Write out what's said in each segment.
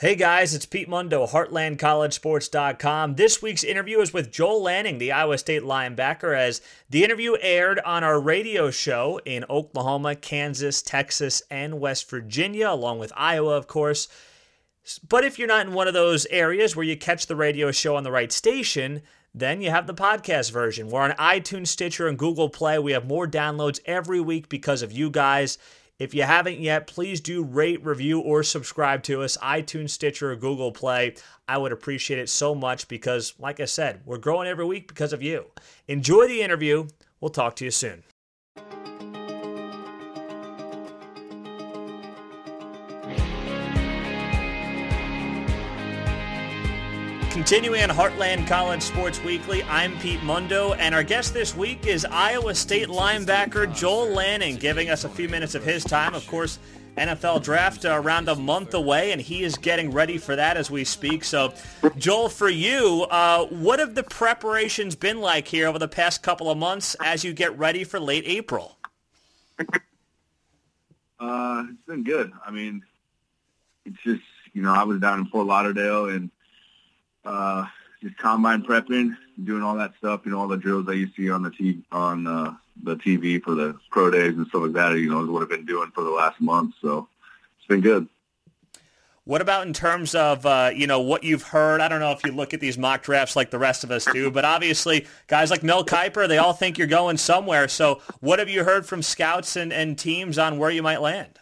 Hey guys, it's Pete Mundo, HeartlandCollegeSports.com. This week's interview is with Joel Lanning, the Iowa State linebacker, as the interview aired on our radio show in Oklahoma, Kansas, Texas, and West Virginia, along with Iowa, of course. But if you're not in one of those areas where you catch the radio show on the right station, then you have the podcast version. We're on iTunes, Stitcher, and Google Play. We have more downloads every week because of you guys. If you haven't yet, please do rate, review, or subscribe to us, iTunes, Stitcher, or Google Play. I would appreciate it so much because, like I said, we're growing every week because of you. Enjoy the interview. We'll talk to you soon. Continuing on Heartland College Sports Weekly, I'm Pete Mundo, and our guest this week is Iowa State linebacker Joel Lanning, giving us a few minutes of his time. Of course, NFL draft around a month away, and he is getting ready for that as we speak. So, Joel, for you, uh, what have the preparations been like here over the past couple of months as you get ready for late April? Uh, it's been good. I mean, it's just you know I was down in Fort Lauderdale and uh, just combine prepping, doing all that stuff. You know, all the drills that you see on the on uh, the TV for the pro days and stuff like that. You know, is what I've been doing for the last month. So it's been good. What about in terms of uh, you know what you've heard? I don't know if you look at these mock drafts like the rest of us do, but obviously guys like Mel Kiper, they all think you're going somewhere. So what have you heard from scouts and, and teams on where you might land?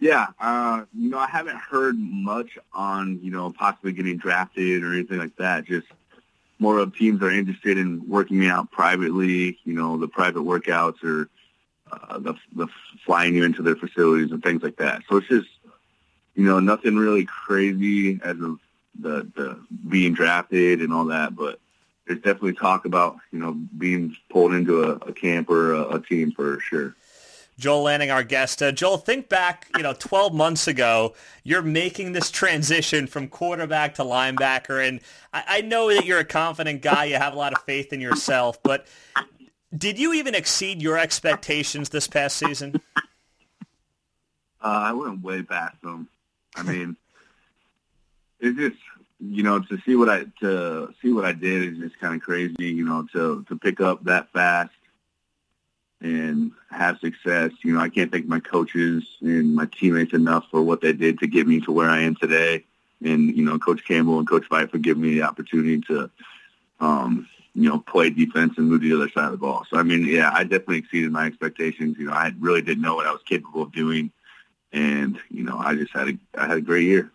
Yeah, uh, you know, I haven't heard much on, you know, possibly getting drafted or anything like that. Just more of teams are interested in working me out privately, you know, the private workouts or uh, the, the flying you into their facilities and things like that. So it's just, you know, nothing really crazy as of the, the being drafted and all that, but there's definitely talk about, you know, being pulled into a, a camp or a, a team for sure. Joel Lanning, our guest. Uh, Joel, think back, you know, 12 months ago, you're making this transition from quarterback to linebacker, and I, I know that you're a confident guy. You have a lot of faith in yourself, but did you even exceed your expectations this past season? Uh, I went way past them. I mean, it just you know to see what I to see what I did is just kind of crazy. You know, to to pick up that fast and have success. You know, I can't thank my coaches and my teammates enough for what they did to get me to where I am today. And, you know, Coach Campbell and Coach Veidt for giving me the opportunity to, um, you know, play defense and move to the other side of the ball. So, I mean, yeah, I definitely exceeded my expectations. You know, I really didn't know what I was capable of doing. And, you know, I just had a, I had a great year.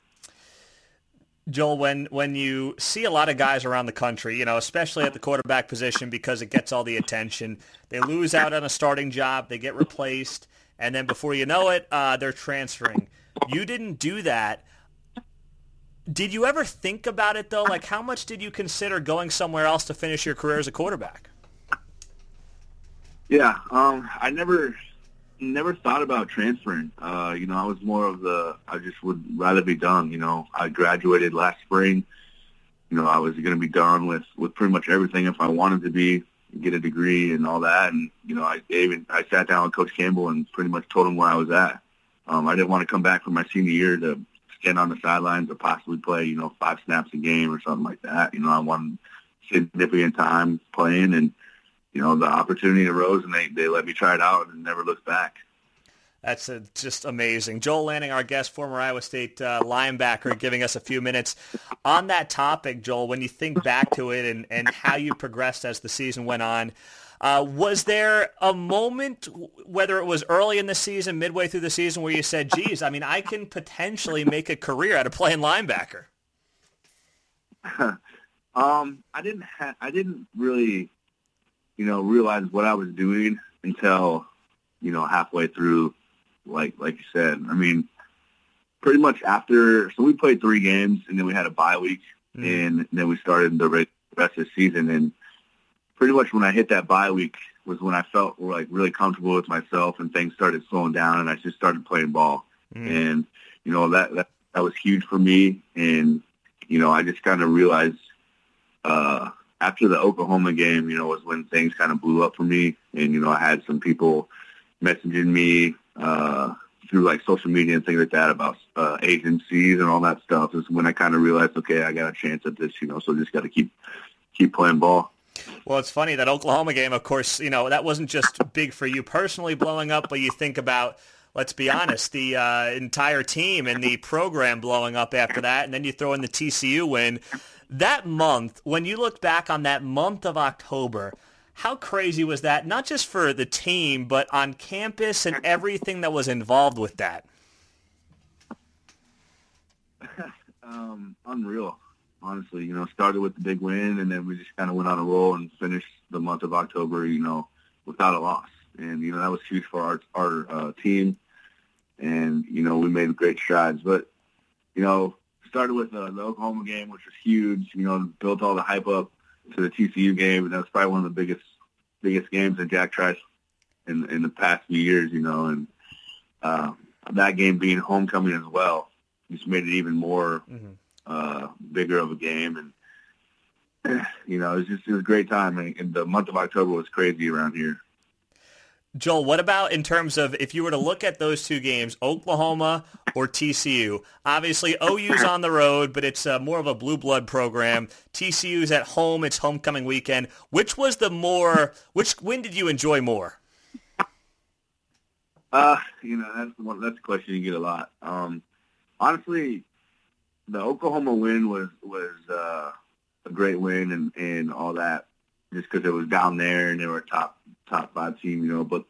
Joel, when when you see a lot of guys around the country, you know, especially at the quarterback position because it gets all the attention, they lose out on a starting job, they get replaced, and then before you know it, uh, they're transferring. You didn't do that. Did you ever think about it though? Like, how much did you consider going somewhere else to finish your career as a quarterback? Yeah, um, I never never thought about transferring. Uh, you know, I was more of the I just would rather be done. You know, I graduated last spring. You know, I was going to be done with with pretty much everything if I wanted to be, get a degree and all that. And you know, I even I sat down with Coach Campbell and pretty much told him where I was at. Um, I didn't want to come back for my senior year to stand on the sidelines or possibly play, you know, five snaps a game or something like that. You know, I wanted significant time playing and you know, the opportunity arose and they, they let me try it out and never looked back. That's a, just amazing. Joel Lanning, our guest, former Iowa State uh, linebacker, giving us a few minutes on that topic, Joel. When you think back to it and, and how you progressed as the season went on, uh, was there a moment, whether it was early in the season, midway through the season, where you said, geez, I mean, I can potentially make a career out of playing linebacker? um, I didn't ha- I didn't really you know, realize what I was doing until, you know, halfway through, like like you said. I mean, pretty much after, so we played three games, and then we had a bye week, mm. and then we started the rest of the season. And pretty much when I hit that bye week was when I felt like really comfortable with myself, and things started slowing down, and I just started playing ball. Mm. And you know that that that was huge for me, and you know I just kind of realized. Uh, after the Oklahoma game, you know, was when things kind of blew up for me. And, you know, I had some people messaging me uh, through like social media and things like that about uh, agencies and all that stuff is when I kind of realized, okay, I got a chance at this, you know, so just got to keep keep playing ball. Well, it's funny that Oklahoma game, of course, you know, that wasn't just big for you personally blowing up, but you think about, let's be honest, the uh, entire team and the program blowing up after that, and then you throw in the TCU win. That month, when you look back on that month of October, how crazy was that? Not just for the team, but on campus and everything that was involved with that. um, unreal honestly. You know, started with the big win, and then we just kind of went on a roll and finished the month of October, you know, without a loss. And you know that was huge for our our uh, team, and you know we made great strides. But you know, started with uh, the Oklahoma game, which was huge. You know, built all the hype up to the TCU game, and that was probably one of the biggest biggest games that Jack Trice in in the past few years. You know, and uh, that game being homecoming as well just made it even more. Mm-hmm uh, bigger of a game, and you know, it was just it was a great time. And, and the month of October was crazy around here. Joel, what about in terms of if you were to look at those two games, Oklahoma or TCU? Obviously, OU's on the road, but it's uh, more of a blue blood program. TCU's at home; it's homecoming weekend. Which was the more? Which when did you enjoy more? Uh, you know, that's one. That's a question you get a lot. Um, honestly, the Oklahoma win was was uh, a great win and and all that, just because it was down there and they were top top five team, you know. But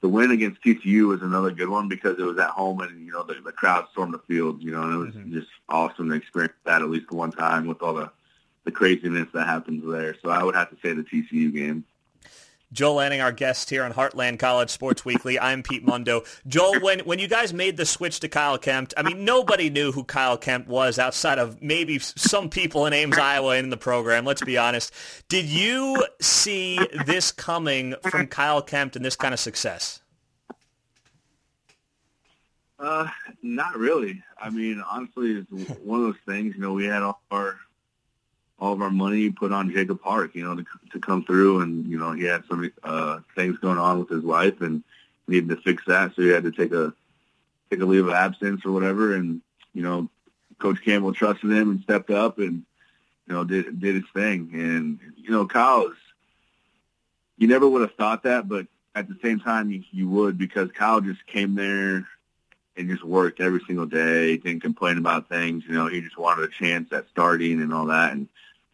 the win against TCU was another good one because it was at home and you know the, the crowd stormed the field, you know, and it was mm-hmm. just awesome to experience that at least one time with all the the craziness that happens there. So I would have to say the TCU game. Joel Lanning, our guest here on Heartland College Sports Weekly. I'm Pete Mundo. Joel, when, when you guys made the switch to Kyle Kemp, I mean, nobody knew who Kyle Kemp was outside of maybe some people in Ames, Iowa in the program, let's be honest. Did you see this coming from Kyle Kemp and this kind of success? Uh, not really. I mean, honestly, it's one of those things, you know, we had all our all of our money put on Jacob Park, you know, to, to come through. And, you know, he had some uh, things going on with his wife and needed to fix that. So he had to take a, take a leave of absence or whatever. And, you know, Coach Campbell trusted him and stepped up and, you know, did, did his thing. And, you know, Kyle is, you never would have thought that, but at the same time you, you would because Kyle just came there and just worked every single day, didn't complain about things. You know, he just wanted a chance at starting and all that. And,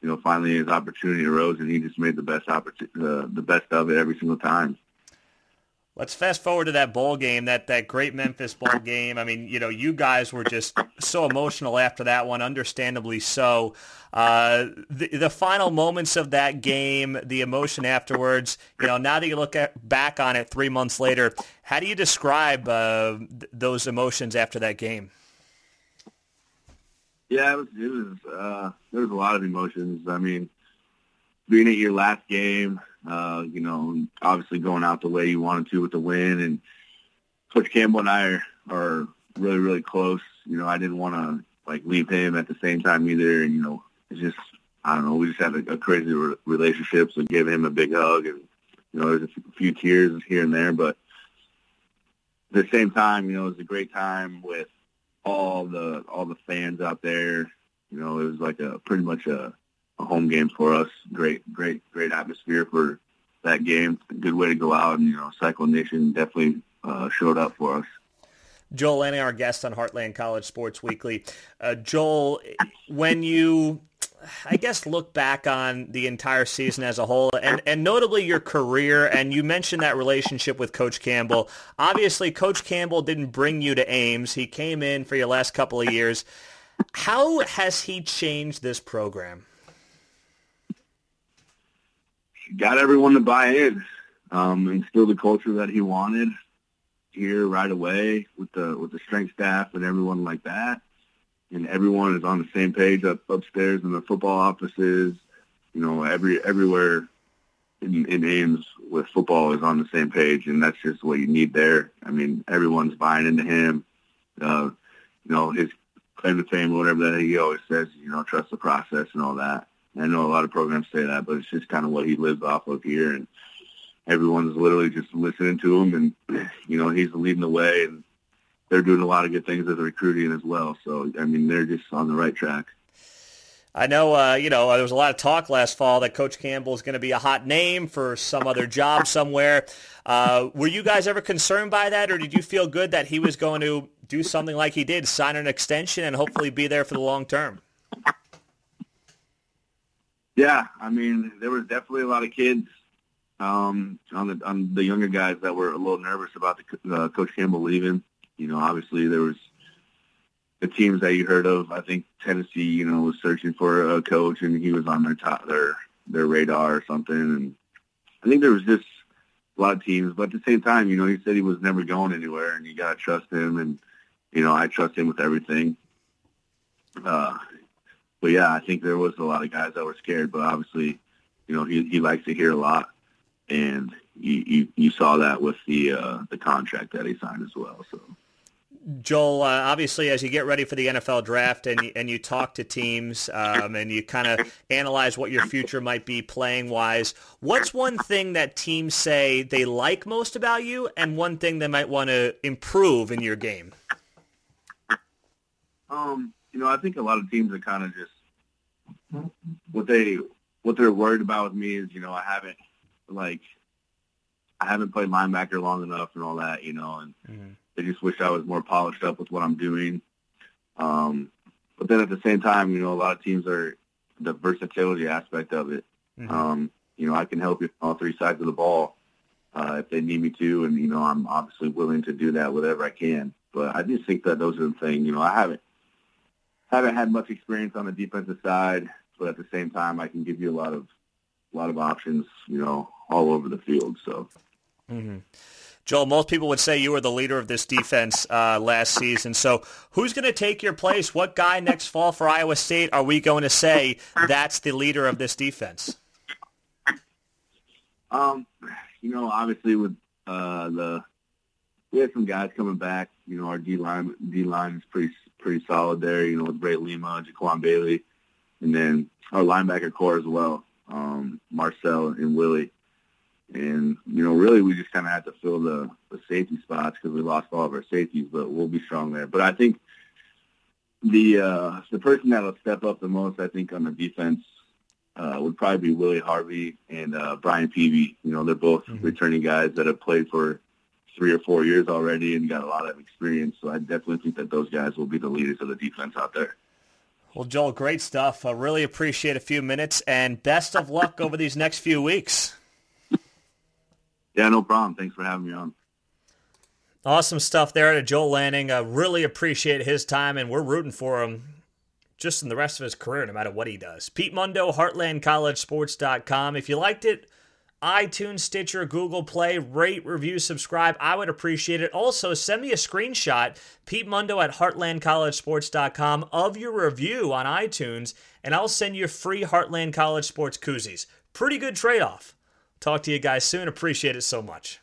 you know, finally his opportunity arose, and he just made the best opportunity, uh, the best of it every single time. Let's fast forward to that bowl game, that that great Memphis bowl game. I mean, you know, you guys were just so emotional after that one, understandably so. Uh, the, the final moments of that game, the emotion afterwards. You know, now that you look at, back on it three months later, how do you describe uh, th- those emotions after that game? Yeah, it was. It was. Uh, there was a lot of emotions. I mean, being at your last game, uh, you know, obviously going out the way you wanted to with the win, and Coach Campbell and I are, are really, really close. You know, I didn't want to like leave him at the same time either, and you know, it's just I don't know. We just had a, a crazy re- relationship, so gave him a big hug, and you know, there's a few tears here and there, but at the same time, you know, it was a great time with all the all the fans out there. You know, it was like a pretty much a, a home game for us. Great, great, great atmosphere for that game. Good way to go out, and you know, Cyclone Nation definitely uh, showed up for us. Joel Lanning, our guest on Heartland College Sports Weekly. Uh, Joel, when you I guess, look back on the entire season as a whole, and, and notably your career, and you mentioned that relationship with Coach Campbell. Obviously, Coach Campbell didn't bring you to Ames. He came in for your last couple of years. How has he changed this program? He Got everyone to buy in, um, instill the culture that he wanted here right away with the with the strength staff and everyone like that and everyone is on the same page up upstairs in the football offices. You know, every everywhere in, in Ames with football is on the same page, and that's just what you need there. I mean, everyone's buying into him. Uh, you know, his claim to fame, whatever that he always says, you know, trust the process and all that. I know a lot of programs say that, but it's just kind of what he lives off of here, and everyone's literally just listening to him, and you know, he's leading the way, and they're doing a lot of good things with the recruiting as well. So I mean, they're just on the right track. I know, uh, you know, there was a lot of talk last fall that Coach Campbell is going to be a hot name for some other job somewhere. Uh, were you guys ever concerned by that, or did you feel good that he was going to do something like he did, sign an extension, and hopefully be there for the long term? Yeah, I mean, there was definitely a lot of kids um, on the on the younger guys that were a little nervous about the uh, Coach Campbell leaving. You know, obviously there was the teams that you heard of. I think Tennessee, you know, was searching for a coach, and he was on their top their their radar or something. And I think there was just a lot of teams, but at the same time, you know, he said he was never going anywhere, and you gotta trust him. And you know, I trust him with everything. Uh, but yeah, I think there was a lot of guys that were scared, but obviously, you know, he he likes to hear a lot, and you you, you saw that with the uh, the contract that he signed as well. So. Joel, uh, obviously, as you get ready for the NFL draft and you, and you talk to teams um, and you kind of analyze what your future might be playing wise, what's one thing that teams say they like most about you, and one thing they might want to improve in your game? Um, you know, I think a lot of teams are kind of just what they what they're worried about with me is, you know, I haven't like I haven't played linebacker long enough and all that, you know, and mm-hmm. They just wish I was more polished up with what I'm doing. Um, but then at the same time, you know, a lot of teams are the versatility aspect of it. Mm-hmm. Um, you know, I can help you on all three sides of the ball uh, if they need me to, and you know, I'm obviously willing to do that whatever I can. But I just think that those are the things. You know, I haven't haven't had much experience on the defensive side, but at the same time, I can give you a lot of a lot of options. You know, all over the field. So. Mm-hmm. Joel, most people would say you were the leader of this defense uh, last season. So who's going to take your place? What guy next fall for Iowa State are we going to say that's the leader of this defense? Um, you know, obviously with uh, the we had some guys coming back. You know, our D line D line is pretty pretty solid there. You know, with Ray Lima, Jaquan Bailey, and then our linebacker corps as well, um, Marcel and Willie. And, you know, really we just kind of had to fill the, the safety spots because we lost all of our safeties, but we'll be strong there. But I think the uh, the person that will step up the most, I think, on the defense uh, would probably be Willie Harvey and uh, Brian Peavy. You know, they're both mm-hmm. returning guys that have played for three or four years already and got a lot of experience. So I definitely think that those guys will be the leaders of the defense out there. Well, Joel, great stuff. I really appreciate a few minutes and best of luck over these next few weeks. Yeah, no problem. Thanks for having me on. Awesome stuff there to Joel Lanning. I really appreciate his time, and we're rooting for him just in the rest of his career, no matter what he does. Pete Mundo, HeartlandCollegeSports.com. If you liked it, iTunes, Stitcher, Google Play, rate, review, subscribe. I would appreciate it. Also, send me a screenshot, Pete Mundo at HeartlandCollegeSports.com, of your review on iTunes, and I'll send you free Heartland College Sports koozies. Pretty good trade off. Talk to you guys soon. Appreciate it so much.